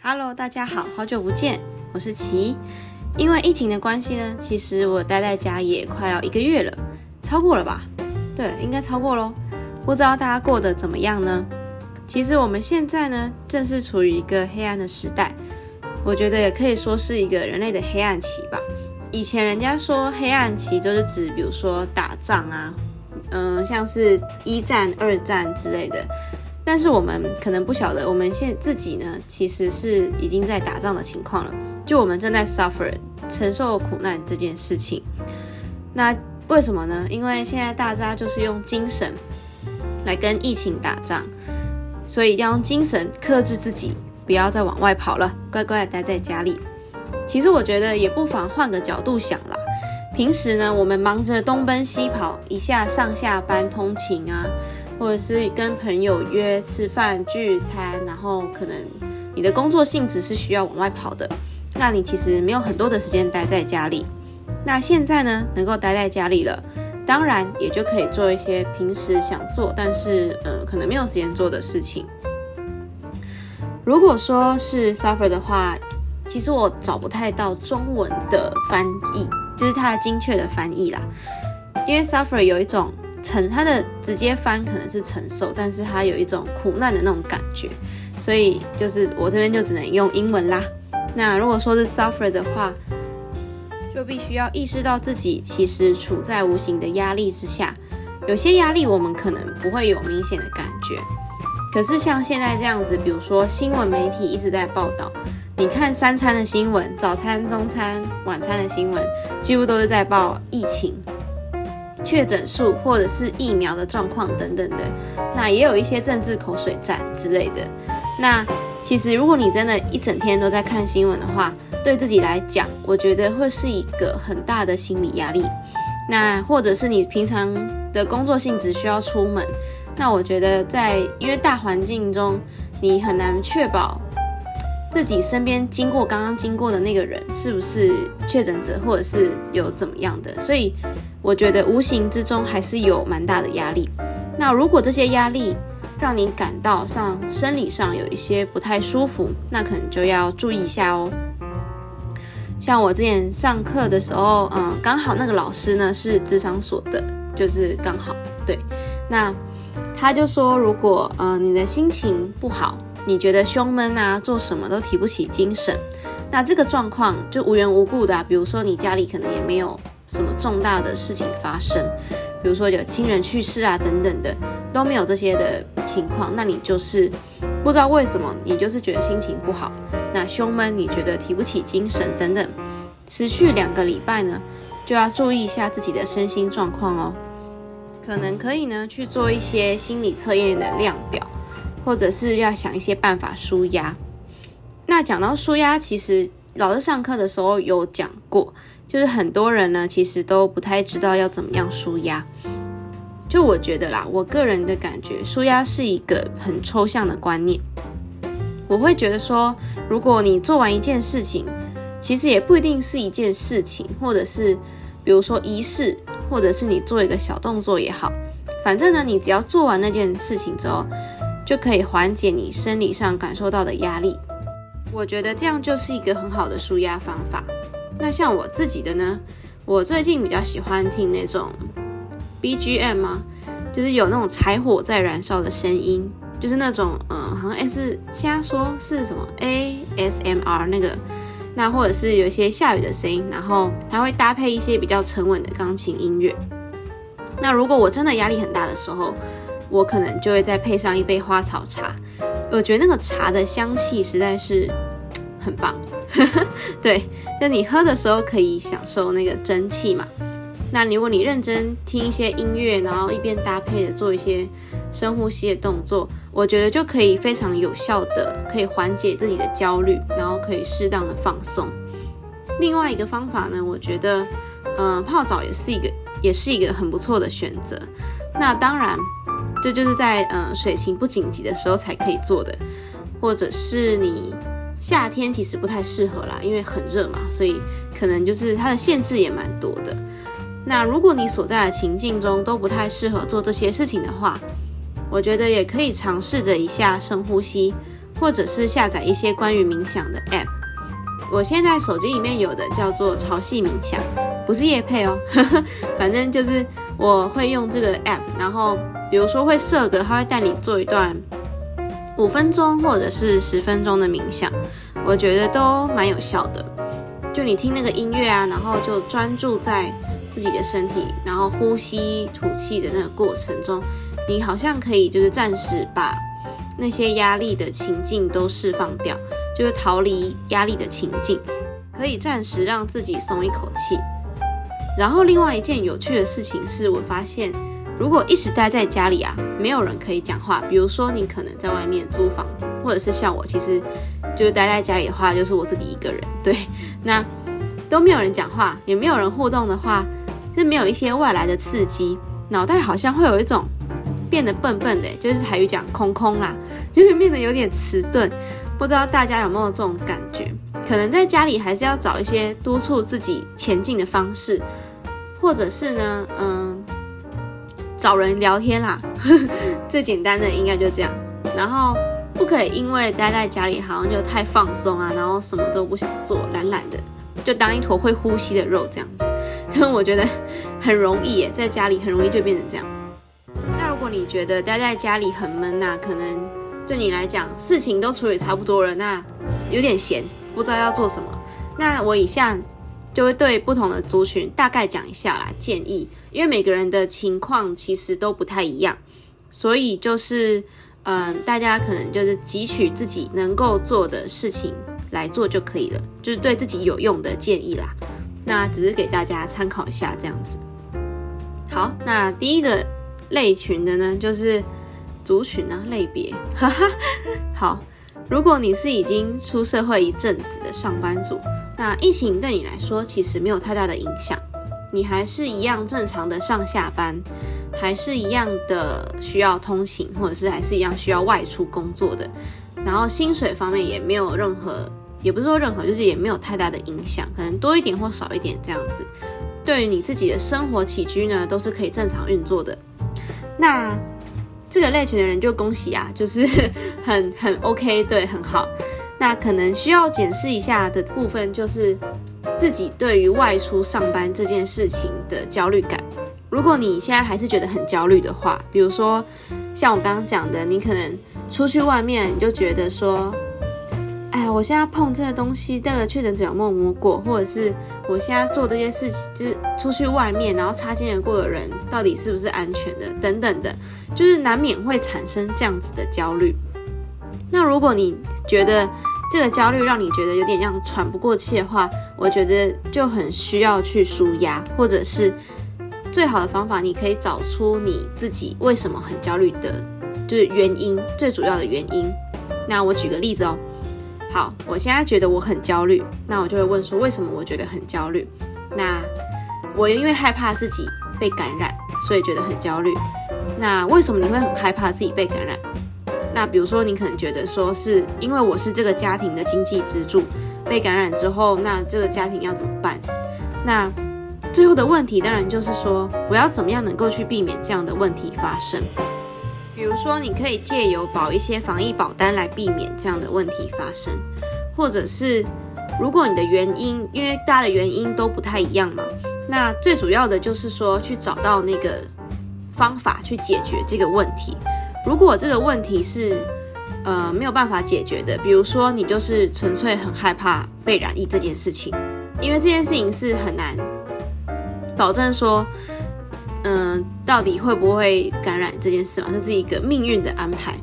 Hello，大家好，好久不见，我是琪。因为疫情的关系呢，其实我待在家也快要一个月了，超过了吧？对，应该超过喽。不知道大家过得怎么样呢？其实我们现在呢，正是处于一个黑暗的时代，我觉得也可以说是一个人类的黑暗期吧。以前人家说黑暗期都是指，比如说打仗啊，嗯、像是一战、二战之类的。但是我们可能不晓得，我们现自己呢，其实是已经在打仗的情况了。就我们正在 suffer 承受苦难这件事情。那为什么呢？因为现在大家就是用精神来跟疫情打仗，所以要用精神克制自己，不要再往外跑了，乖乖的待在家里。其实我觉得也不妨换个角度想啦。平时呢，我们忙着东奔西跑，一下上下班通勤啊。或者是跟朋友约吃饭聚餐，然后可能你的工作性质是需要往外跑的，那你其实没有很多的时间待在家里。那现在呢，能够待在家里了，当然也就可以做一些平时想做，但是嗯，可能没有时间做的事情。如果说是 suffer 的话，其实我找不太到中文的翻译，就是它的精确的翻译啦，因为 suffer 有一种。承他的直接翻可能是承受，但是他有一种苦难的那种感觉，所以就是我这边就只能用英文啦。那如果说是 suffer 的话，就必须要意识到自己其实处在无形的压力之下。有些压力我们可能不会有明显的感觉，可是像现在这样子，比如说新闻媒体一直在报道，你看三餐的新闻，早餐、中餐、晚餐的新闻，几乎都是在报疫情。确诊数或者是疫苗的状况等等的，那也有一些政治口水战之类的。那其实如果你真的一整天都在看新闻的话，对自己来讲，我觉得会是一个很大的心理压力。那或者是你平常的工作性质需要出门，那我觉得在因为大环境中，你很难确保自己身边经过刚刚经过的那个人是不是确诊者，或者是有怎么样的，所以。我觉得无形之中还是有蛮大的压力。那如果这些压力让你感到像生理上有一些不太舒服，那可能就要注意一下哦。像我之前上课的时候，嗯，刚好那个老师呢是智商所的，就是刚好对。那他就说，如果呃你的心情不好，你觉得胸闷啊，做什么都提不起精神，那这个状况就无缘无故的啊，比如说你家里可能也没有。什么重大的事情发生，比如说有亲人去世啊等等的，都没有这些的情况，那你就是不知道为什么，你就是觉得心情不好，那胸闷，你觉得提不起精神等等，持续两个礼拜呢，就要注意一下自己的身心状况哦，可能可以呢去做一些心理测验的量表，或者是要想一些办法舒压。那讲到舒压，其实老师上课的时候有讲过。就是很多人呢，其实都不太知道要怎么样舒压。就我觉得啦，我个人的感觉，舒压是一个很抽象的观念。我会觉得说，如果你做完一件事情，其实也不一定是一件事情，或者是比如说仪式，或者是你做一个小动作也好，反正呢，你只要做完那件事情之后，就可以缓解你生理上感受到的压力。我觉得这样就是一个很好的舒压方法。那像我自己的呢，我最近比较喜欢听那种 BGM 啊，就是有那种柴火在燃烧的声音，就是那种嗯，好像 S，现在说是什么 ASMR 那个，那或者是有一些下雨的声音，然后它会搭配一些比较沉稳的钢琴音乐。那如果我真的压力很大的时候，我可能就会再配上一杯花草茶，我觉得那个茶的香气实在是很棒。对，就你喝的时候可以享受那个蒸汽嘛。那如果你认真听一些音乐，然后一边搭配着做一些深呼吸的动作，我觉得就可以非常有效的可以缓解自己的焦虑，然后可以适当的放松。另外一个方法呢，我觉得，嗯、泡澡也是一个，也是一个很不错的选择。那当然，这就是在嗯、水情不紧急的时候才可以做的，或者是你。夏天其实不太适合啦，因为很热嘛，所以可能就是它的限制也蛮多的。那如果你所在的情境中都不太适合做这些事情的话，我觉得也可以尝试着一下深呼吸，或者是下载一些关于冥想的 app。我现在手机里面有的叫做潮汐冥想，不是夜配哦，反正就是我会用这个 app，然后比如说会设个，它会带你做一段五分钟或者是十分钟的冥想，我觉得都蛮有效的。就你听那个音乐啊，然后就专注在自己的身体，然后呼吸吐气的那个过程中，你好像可以就是暂时把那些压力的情境都释放掉。就是逃离压力的情境，可以暂时让自己松一口气。然后，另外一件有趣的事情是我发现，如果一直待在家里啊，没有人可以讲话。比如说，你可能在外面租房子，或者是像我，其实就是待在家里的话，就是我自己一个人。对，那 都没有人讲话，也没有人互动的话，就是没有一些外来的刺激，脑袋好像会有一种变得笨笨的，就是台语讲空空啦，就会变得有点迟钝。不知道大家有没有这种感觉？可能在家里还是要找一些督促自己前进的方式，或者是呢，嗯，找人聊天啦。最简单的应该就这样。然后不可以因为待在家里好像就太放松啊，然后什么都不想做，懒懒的，就当一坨会呼吸的肉这样子。因 为我觉得很容易耶，在家里很容易就变成这样。你觉得待在家里很闷呐，可能。对你来讲，事情都处理差不多了，那有点闲，不知道要做什么。那我以下就会对不同的族群大概讲一下啦，建议，因为每个人的情况其实都不太一样，所以就是，嗯、大家可能就是汲取自己能够做的事情来做就可以了，就是对自己有用的建议啦。那只是给大家参考一下这样子。好，那第一个类群的呢，就是。族群啊，类别，哈哈，好。如果你是已经出社会一阵子的上班族，那疫情对你来说其实没有太大的影响，你还是一样正常的上下班，还是一样的需要通勤，或者是还是一样需要外出工作的。然后薪水方面也没有任何，也不是说任何，就是也没有太大的影响，可能多一点或少一点这样子。对于你自己的生活起居呢，都是可以正常运作的。那。这个类群的人就恭喜啊，就是 很很 OK，对，很好。那可能需要检视一下的部分，就是自己对于外出上班这件事情的焦虑感。如果你现在还是觉得很焦虑的话，比如说像我刚刚讲的，你可能出去外面你就觉得说，哎，我现在碰这个东西，这个确诊者有没有摸过，或者是。我现在做这些事情，就是出去外面，然后擦肩而过的人到底是不是安全的，等等的，就是难免会产生这样子的焦虑。那如果你觉得这个焦虑让你觉得有点像喘不过气的话，我觉得就很需要去舒压，或者是最好的方法，你可以找出你自己为什么很焦虑的，就是原因，最主要的原因。那我举个例子哦。好，我现在觉得我很焦虑，那我就会问说，为什么我觉得很焦虑？那我因为害怕自己被感染，所以觉得很焦虑。那为什么你会很害怕自己被感染？那比如说你可能觉得说是因为我是这个家庭的经济支柱，被感染之后，那这个家庭要怎么办？那最后的问题当然就是说，我要怎么样能够去避免这样的问题发生？比如说，你可以借由保一些防疫保单来避免这样的问题发生，或者是如果你的原因，因为大家的原因都不太一样嘛，那最主要的就是说去找到那个方法去解决这个问题。如果这个问题是呃没有办法解决的，比如说你就是纯粹很害怕被染疫这件事情，因为这件事情是很难保证说。嗯，到底会不会感染这件事嘛？这是一个命运的安排。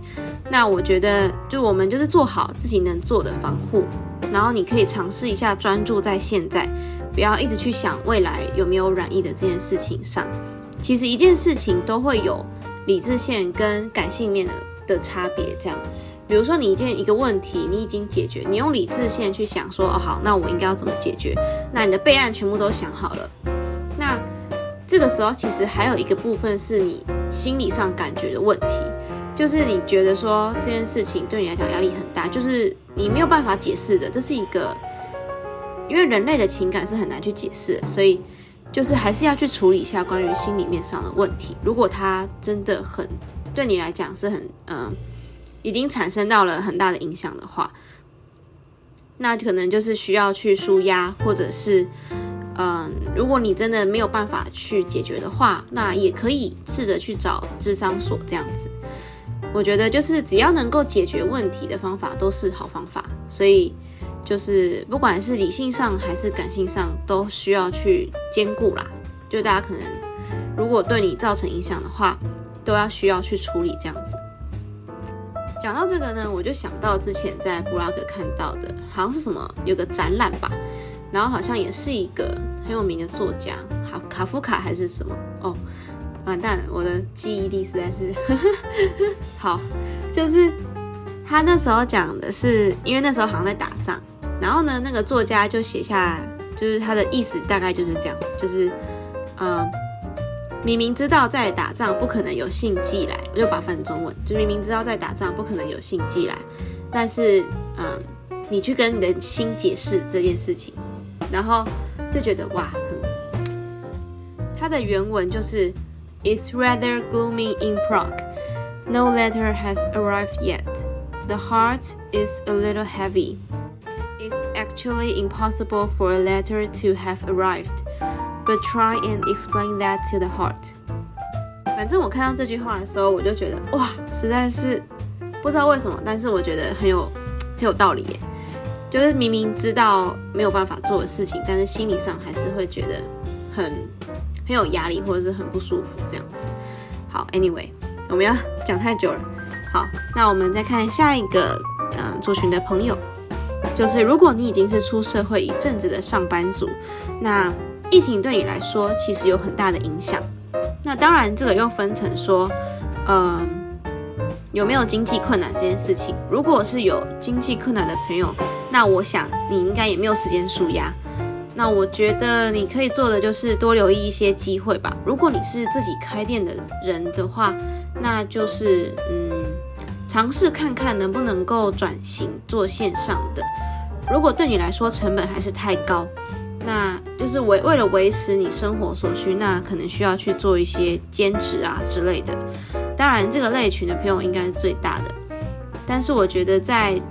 那我觉得，就我们就是做好自己能做的防护，然后你可以尝试一下专注在现在，不要一直去想未来有没有染疫的这件事情上。其实一件事情都会有理智线跟感性面的的差别。这样，比如说你一件一个问题你已经解决，你用理智线去想说，哦好，那我应该要怎么解决？那你的备案全部都想好了。这个时候，其实还有一个部分是你心理上感觉的问题。就是你觉得说这件事情对你来讲压力很大，就是你没有办法解释的，这是一个，因为人类的情感是很难去解释，所以就是还是要去处理一下关于心里面上的问题。如果他真的很对你来讲是很嗯、已经产生到了很大的影响的话，那可能就是需要去舒压，或者是。嗯，如果你真的没有办法去解决的话，那也可以试着去找智商所这样子。我觉得就是只要能够解决问题的方法都是好方法，所以就是不管是理性上还是感性上都需要去兼顾啦。就大家可能如果对你造成影响的话，都要需要去处理这样子。讲到这个呢，我就想到之前在布拉格看到的，好像是什么有个展览吧。然后好像也是一个很有名的作家，卡卡夫卡还是什么哦，完蛋了，我的记忆力实在是 好。就是他那时候讲的是，因为那时候好像在打仗，然后呢，那个作家就写下，就是他的意思大概就是这样子，就是呃，明明知道在打仗不可能有信寄来，我就把它翻成中文，就明明知道在打仗不可能有信寄来，但是嗯、你去跟你的心解释这件事情。然后就觉得哇，很，它的原文就是，It's rather gloomy in Prague. No letter has arrived yet. The heart is a little heavy. It's actually impossible for a letter to have arrived. But try and explain that to the heart. 反正我看到这句话的时候，我就觉得哇，实在是不知道为什么，但是我觉得很有很有道理耶。就是明明知道 没有办法做的事情，但是心理上还是会觉得很很有压力，或者是很不舒服这样子。好，Anyway，我们要讲太久了。好，那我们再看下一个嗯族群的朋友，就是如果你已经是出社会一阵子的上班族，那疫情对你来说其实有很大的影响。那当然，这个又分成说，嗯，有没有经济困难这件事情。如果是有经济困难的朋友，那我想你应该也没有时间纾压。那我觉得你可以做的就是多留意一些机会吧。如果你是自己开店的人的话，那就是嗯，尝试看看能不能够转型做线上的。如果对你来说成本还是太高，那就是为为了维持你生活所需，那可能需要去做一些兼职啊之类的。当然，这个类群的朋友应该是最大的。但是我觉得在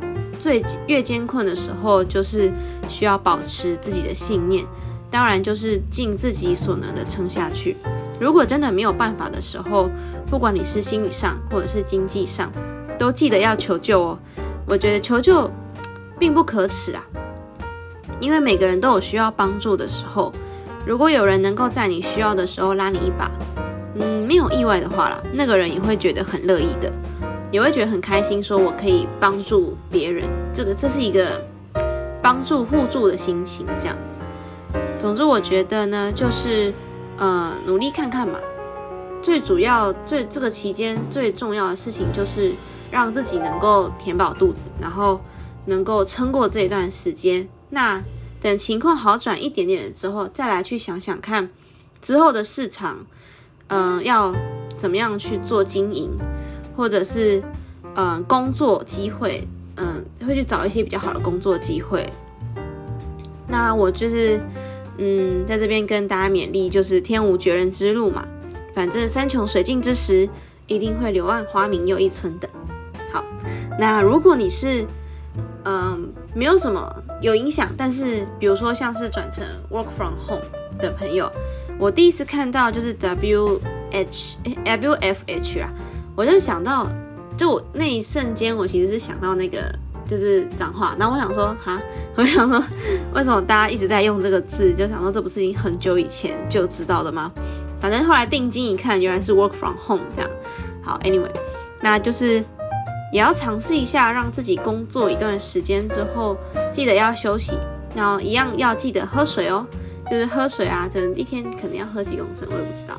最越艰困的时候，就是需要保持自己的信念，当然就是尽自己所能的撑下去。如果真的没有办法的时候，不管你是心理上或者是经济上，都记得要求救哦。我觉得求救并不可耻啊，因为每个人都有需要帮助的时候。如果有人能够在你需要的时候拉你一把，嗯，没有意外的话啦，那个人也会觉得很乐意的。也会觉得很开心，说我可以帮助别人，这个这是一个帮助互助的心情，这样子。总之，我觉得呢，就是呃，努力看看嘛。最主要、最这个期间最重要的事情，就是让自己能够填饱肚子，然后能够撑过这一段时间。那等情况好转一点点之后，再来去想想看之后的市场，嗯、要怎么样去做经营。或者是，嗯、工作机会，嗯、会去找一些比较好的工作机会。那我就是，嗯，在这边跟大家勉励，就是天无绝人之路嘛，反正山穷水尽之时，一定会柳暗花明又一村的。好，那如果你是，嗯、没有什么有影响，但是比如说像是转成 work from home 的朋友，我第一次看到就是 W H W F H 啊。我就想到，就我那一瞬间，我其实是想到那个就是脏话。然后我想说，哈，我想说，为什么大家一直在用这个字？就想说，这不是已经很久以前就知道的吗？反正后来定睛一看，原来是 work from home 这样。好，anyway，那就是也要尝试一下，让自己工作一段时间之后，记得要休息，然后一样要记得喝水哦，就是喝水啊，可能一天可能要喝几公升，我也不知道。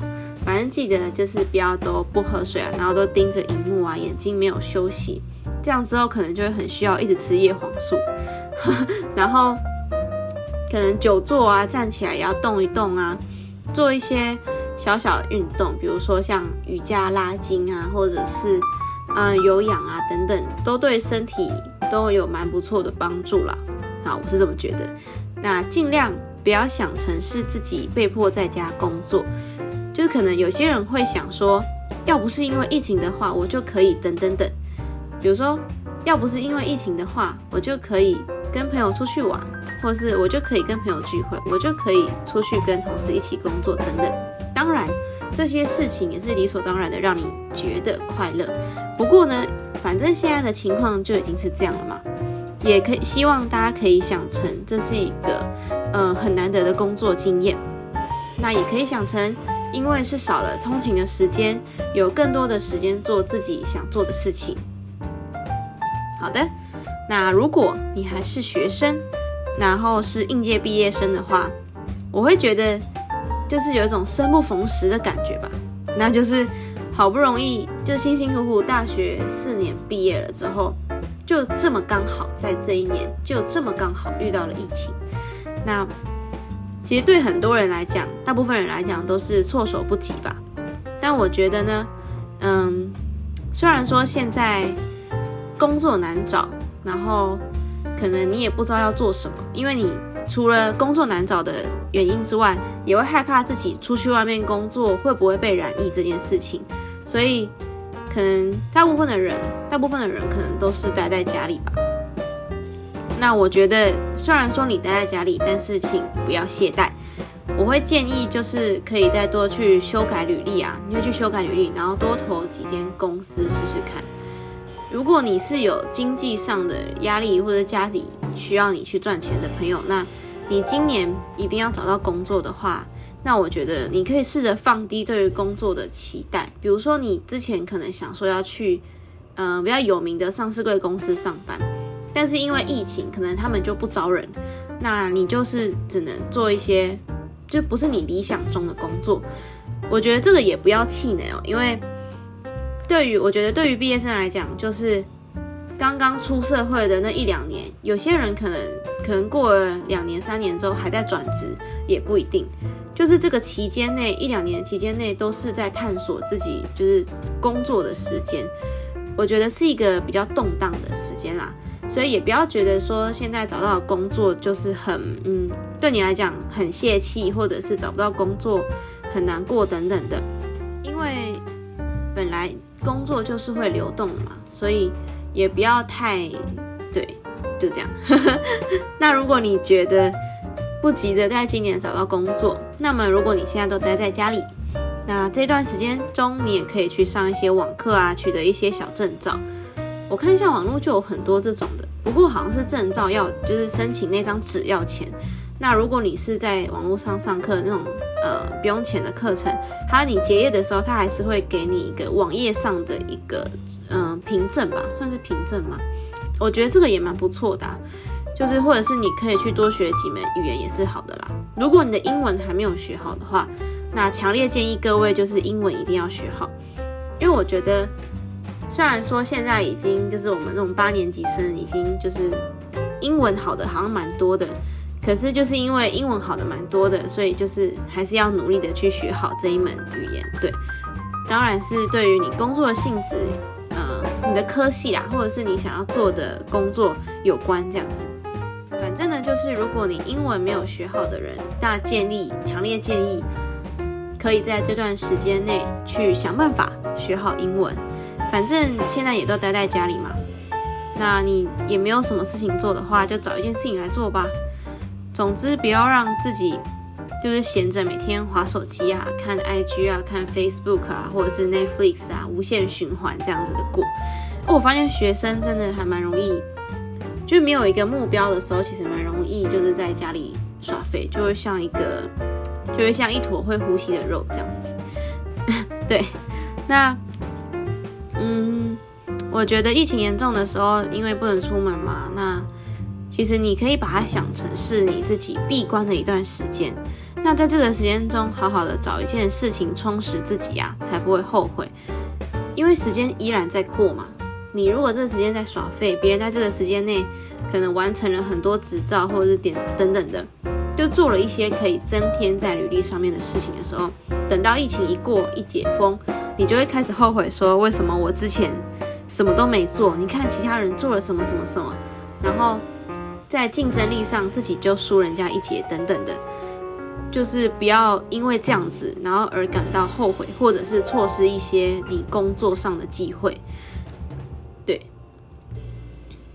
反正记得就是不要都不喝水啊，然后都盯着荧幕啊，眼睛没有休息，这样之后可能就会很需要一直吃叶黄素，然后可能久坐啊，站起来也要动一动啊，做一些小小的运动，比如说像瑜伽拉筋啊，或者是嗯、有氧啊等等，都对身体都有蛮不错的帮助啦。好，我是这么觉得。那尽量不要想成是自己被迫在家工作，就是可能有些人会想说，要不是因为疫情的话，我就可以等等等。比如说，要不是因为疫情的话，我就可以跟朋友出去玩，或是我就可以跟朋友聚会，我就可以出去跟同事一起工作等等。当然，这些事情也是理所当然的，让你觉得快乐。不过呢，反正现在的情况就已经是这样了嘛，也可以希望大家可以想成这是一个呃很难得的工作经验。那也可以想成，因为是少了通勤的时间，有更多的时间做自己想做的事情。好的，那如果你还是学生，然后是应届毕业生的话，我会觉得就是有一种生不逢时的感觉吧。那就是好不容易就辛辛苦苦大学四年毕业了之后，就这么刚好在这一年就这么刚好遇到了疫情。那其实对很多人来讲，大部分人来讲都是措手不及吧。但我觉得呢，嗯，虽然说现在。工作难找，然后可能你也不知道要做什么，因为你除了工作难找的原因之外，也会害怕自己出去外面工作会不会被染疫这件事情，所以可能大部分的人，大部分的人可能都是待在家里吧。那我觉得，虽然说你待在家里，但是请不要懈怠。我会建议就是可以再多去修改履历啊，你会去修改履历，然后多投几间公司试试看。如果你是有经济上的压力，或者家里需要你去赚钱的朋友，那你今年一定要找到工作的话，那我觉得你可以试着放低对于工作的期待。比如说，你之前可能想说要去，呃，比较有名的上市贵公司上班，但是因为疫情，可能他们就不招人，那你就是只能做一些就不是你理想中的工作。我觉得这个也不要气馁哦，因为。对于我觉得，对于毕业生来讲，就是刚刚出社会的那一两年，有些人可能可能过了两年、三年之后还在转职，也不一定。就是这个期间内一两年期间内，都是在探索自己就是工作的时间。我觉得是一个比较动荡的时间啦，所以也不要觉得说现在找到工作就是很嗯，对你来讲很泄气，或者是找不到工作很难过等等的，因为本来。工作就是会流动嘛，所以也不要太对，就这样。那如果你觉得不急着在今年找到工作，那么如果你现在都待在家里，那这段时间中你也可以去上一些网课啊，取得一些小证照。我看一下网络就有很多这种的，不过好像是证照要就是申请那张纸要钱。那如果你是在网络上上课那种呃不用钱的课程，它你结业的时候，它还是会给你一个网页上的一个嗯凭证吧，算是凭证嘛。我觉得这个也蛮不错的，就是或者是你可以去多学几门语言也是好的啦。如果你的英文还没有学好的话，那强烈建议各位就是英文一定要学好，因为我觉得虽然说现在已经就是我们那种八年级生已经就是英文好的好像蛮多的。可是就是因为英文好的蛮多的，所以就是还是要努力的去学好这一门语言。对，当然是对于你工作的性质，呃，你的科系啦，或者是你想要做的工作有关这样子。反正呢，就是如果你英文没有学好的人，大建议，强烈建议，可以在这段时间内去想办法学好英文。反正现在也都待在家里嘛，那你也没有什么事情做的话，就找一件事情来做吧。总之，不要让自己就是闲着，每天划手机啊，看 IG 啊，看 Facebook 啊，或者是 Netflix 啊，无限循环这样子的过。我发现学生真的还蛮容易，就没有一个目标的时候，其实蛮容易就是在家里耍废，就会像一个，就会像一坨会呼吸的肉这样子。对，那嗯，我觉得疫情严重的时候，因为不能出门嘛，那。其实你可以把它想成是你自己闭关的一段时间，那在这个时间中，好好的找一件事情充实自己呀，才不会后悔。因为时间依然在过嘛，你如果这个时间在耍废，别人在这个时间内可能完成了很多执照或者是点等等的，就做了一些可以增添在履历上面的事情的时候，等到疫情一过一解封，你就会开始后悔说，为什么我之前什么都没做，你看其他人做了什么什么什么，然后在竞争力上自己就输人家一截等等的，就是不要因为这样子，然后而感到后悔，或者是错失一些你工作上的机会。对，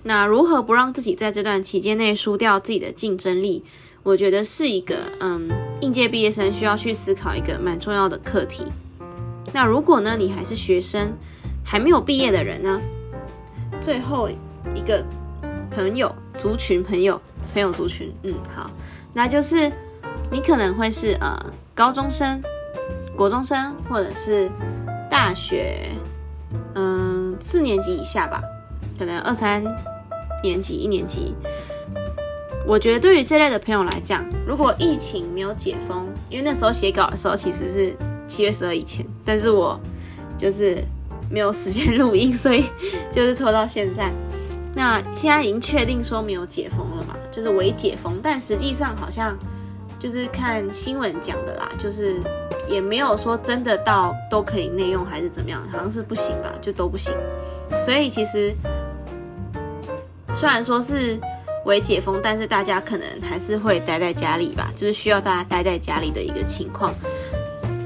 那如何不让自己在这段期间内输掉自己的竞争力？我觉得是一个嗯，应届毕业生需要去思考一个蛮重要的课题。那如果呢，你还是学生，还没有毕业的人呢？最后一个朋友族群，朋友朋友族群，嗯，好，那就是你可能会是呃高中生、国中生，或者是大学，嗯、四年级以下吧，可能二三年级、一年级。我觉得对于这类的朋友来讲，如果疫情没有解封，因为那时候写稿的时候其实是七月十二以前，但是我就是没有时间录音，所以就是拖到现在。那现在已经确定说没有解封了嘛，就是微解封，但实际上好像就是看新闻讲的啦，就是也没有说真的到都可以内用还是怎么样，好像是不行吧，就都不行。所以其实虽然说是。微解封，但是大家可能还是会待在家里吧，就是需要大家待在家里的一个情况。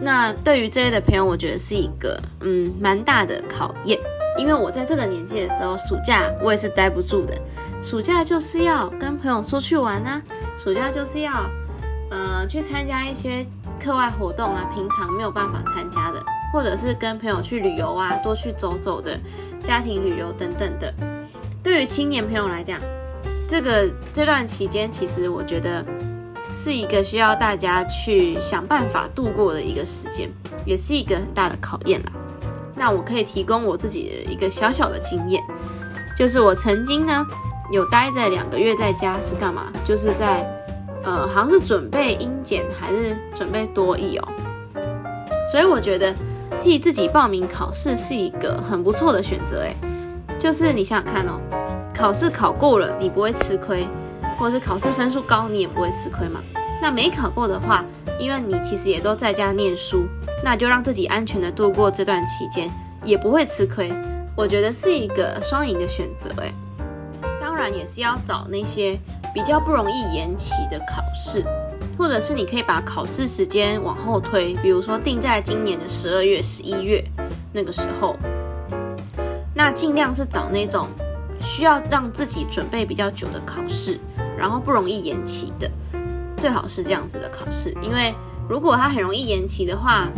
那对于这类的朋友，我觉得是一个嗯蛮大的考验，因为我在这个年纪的时候，暑假我也是待不住的。暑假就是要跟朋友出去玩啊，暑假就是要呃去参加一些课外活动啊，平常没有办法参加的，或者是跟朋友去旅游啊，多去走走的家庭旅游等等的。对于青年朋友来讲，这个这段期间，其实我觉得是一个需要大家去想办法度过的一个时间，也是一个很大的考验啦。那我可以提供我自己的一个小小的经验，就是我曾经呢有待在两个月在家是干嘛？就是在呃，好像是准备英检还是准备多益哦。所以我觉得替自己报名考试是一个很不错的选择，诶，就是你想想看哦。考试考过了，你不会吃亏，或者是考试分数高，你也不会吃亏嘛。那没考过的话，因为你其实也都在家念书，那就让自己安全的度过这段期间，也不会吃亏。我觉得是一个双赢的选择，诶。当然也是要找那些比较不容易延期的考试，或者是你可以把考试时间往后推，比如说定在今年的十二月、十一月那个时候，那尽量是找那种。需要让自己准备比较久的考试，然后不容易延期的，最好是这样子的考试。因为如果它很容易延期的话，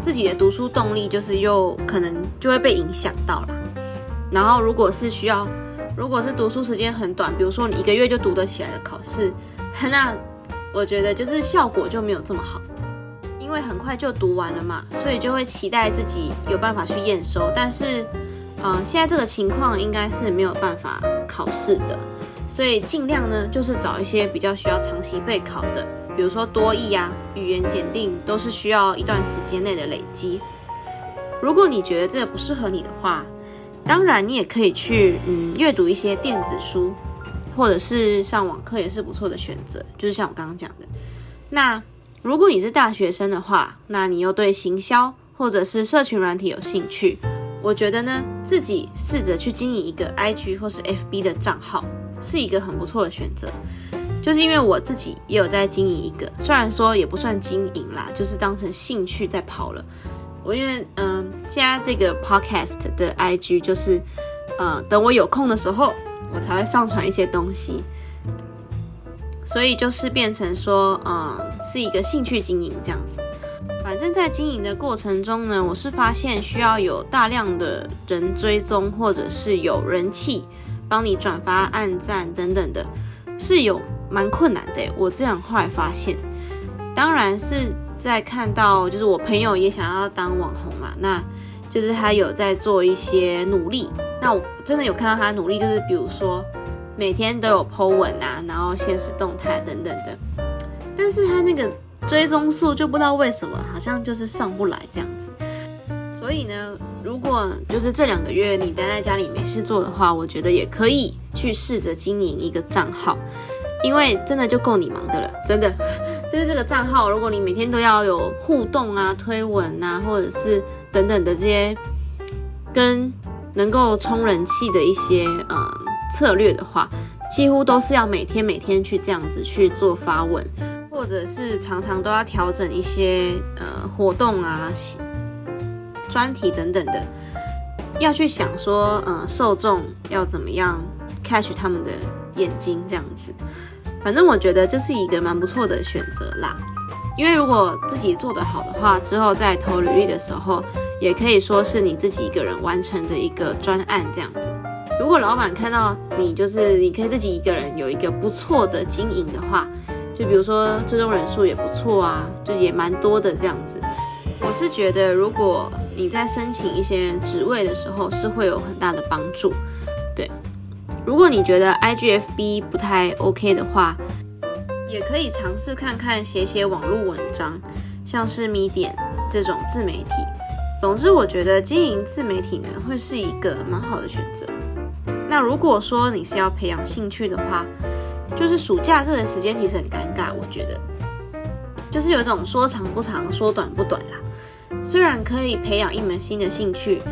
自己的读书动力就是又可能就会被影响到了。然后如果是需要，如果是读书时间很短，比如说你一个月就读得起来的考试，那我觉得就是效果就没有这么好，因为很快就读完了嘛，所以就会期待自己有办法去验收，但是。呃，现在这个情况应该是没有办法考试的，所以尽量呢就是找一些比较需要长期备考的，比如说多译啊、语言检定，都是需要一段时间内的累积。如果你觉得这个不适合你的话，当然你也可以去嗯阅读一些电子书，或者是上网课也是不错的选择。就是像我刚刚讲的，那如果你是大学生的话，那你又对行销或者是社群软体有兴趣。我觉得呢，自己试着去经营一个 IG 或是 FB 的账号，是一个很不错的选择。就是因为我自己也有在经营一个，虽然说也不算经营啦，就是当成兴趣在跑了。我因为嗯、呃，现在这个 Podcast 的 IG 就是，呃，等我有空的时候，我才会上传一些东西。所以就是变成说，嗯、是一个兴趣经营这样子。反正，在经营的过程中呢，我是发现需要有大量的人追踪，或者是有人气帮你转发、按赞等等的，是有蛮困难的。我这样后来发现，当然是在看到，就是我朋友也想要当网红嘛，那就是他有在做一些努力。那我真的有看到他努力，就是比如说每天都有 po 文啊，然后限时动态等等的，但是他那个。追踪数就不知道为什么，好像就是上不来这样子。所以呢，如果就是这两个月你待在家里没事做的话，我觉得也可以去试着经营一个账号，因为真的就够你忙的了，真的。就是这个账号，如果你每天都要有互动啊、推文啊，或者是等等的这些跟能够充人气的一些呃策略的话，几乎都是要每天每天去这样子去做发文，或者是常常都要调整一些呃活动啊、专题等等的，要去想说呃受众要怎么样 catch 他们的眼睛这样子。反正我觉得这是一个蛮不错的选择啦。因为如果自己做得好的话，之后在投履历的时候，也可以说是你自己一个人完成的一个专案这样子。如果老板看到你就是你可以自己一个人有一个不错的经营的话，就比如说最终人数也不错啊，就也蛮多的这样子。我是觉得，如果你在申请一些职位的时候，是会有很大的帮助。对，如果你觉得 IGFB 不太 OK 的话，也可以尝试看看写写网络文章，像是 MID 这种自媒体。总之，我觉得经营自媒体呢，会是一个蛮好的选择。那如果说你是要培养兴趣的话，就是暑假这个时间其实很尴尬，我觉得，就是有一种说长不长，说短不短啦。虽然可以培养一门新的兴趣，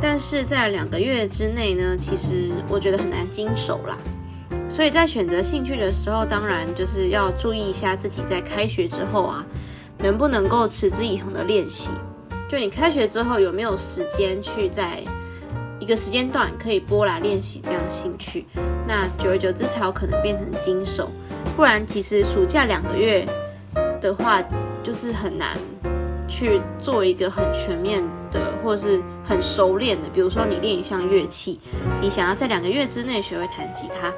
但是在两个月之内呢，其实我觉得很难经手啦。所以在选择兴趣的时候，当然就是要注意一下自己在开学之后啊，能不能够持之以恒的练习。就你开学之后有没有时间去在一个时间段可以拨来练习这样兴趣？那久而久之才有可能变成经手。不然其实暑假两个月的话，就是很难去做一个很全面的或是很熟练的。比如说你练一项乐器，你想要在两个月之内学会弹吉他。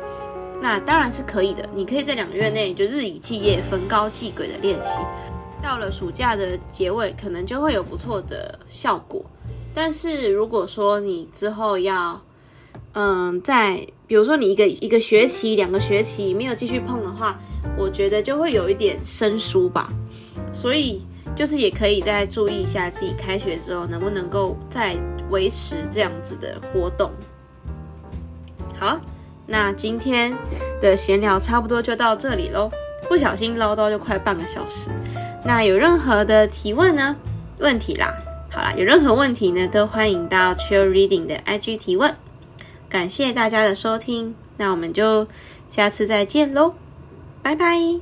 那当然是可以的，你可以在两个月内就日以继夜、焚高继晷的练习，到了暑假的结尾，可能就会有不错的效果。但是如果说你之后要，嗯，在比如说你一个一个学期、两个学期没有继续碰的话，我觉得就会有一点生疏吧。所以就是也可以再注意一下自己开学之后能不能够再维持这样子的活动。好。那今天的闲聊差不多就到这里喽，不小心唠叨就快半个小时。那有任何的提问呢？问题啦，好啦有任何问题呢都欢迎到 chill reading 的 ig 提问。感谢大家的收听那我们就下次再见喽拜拜。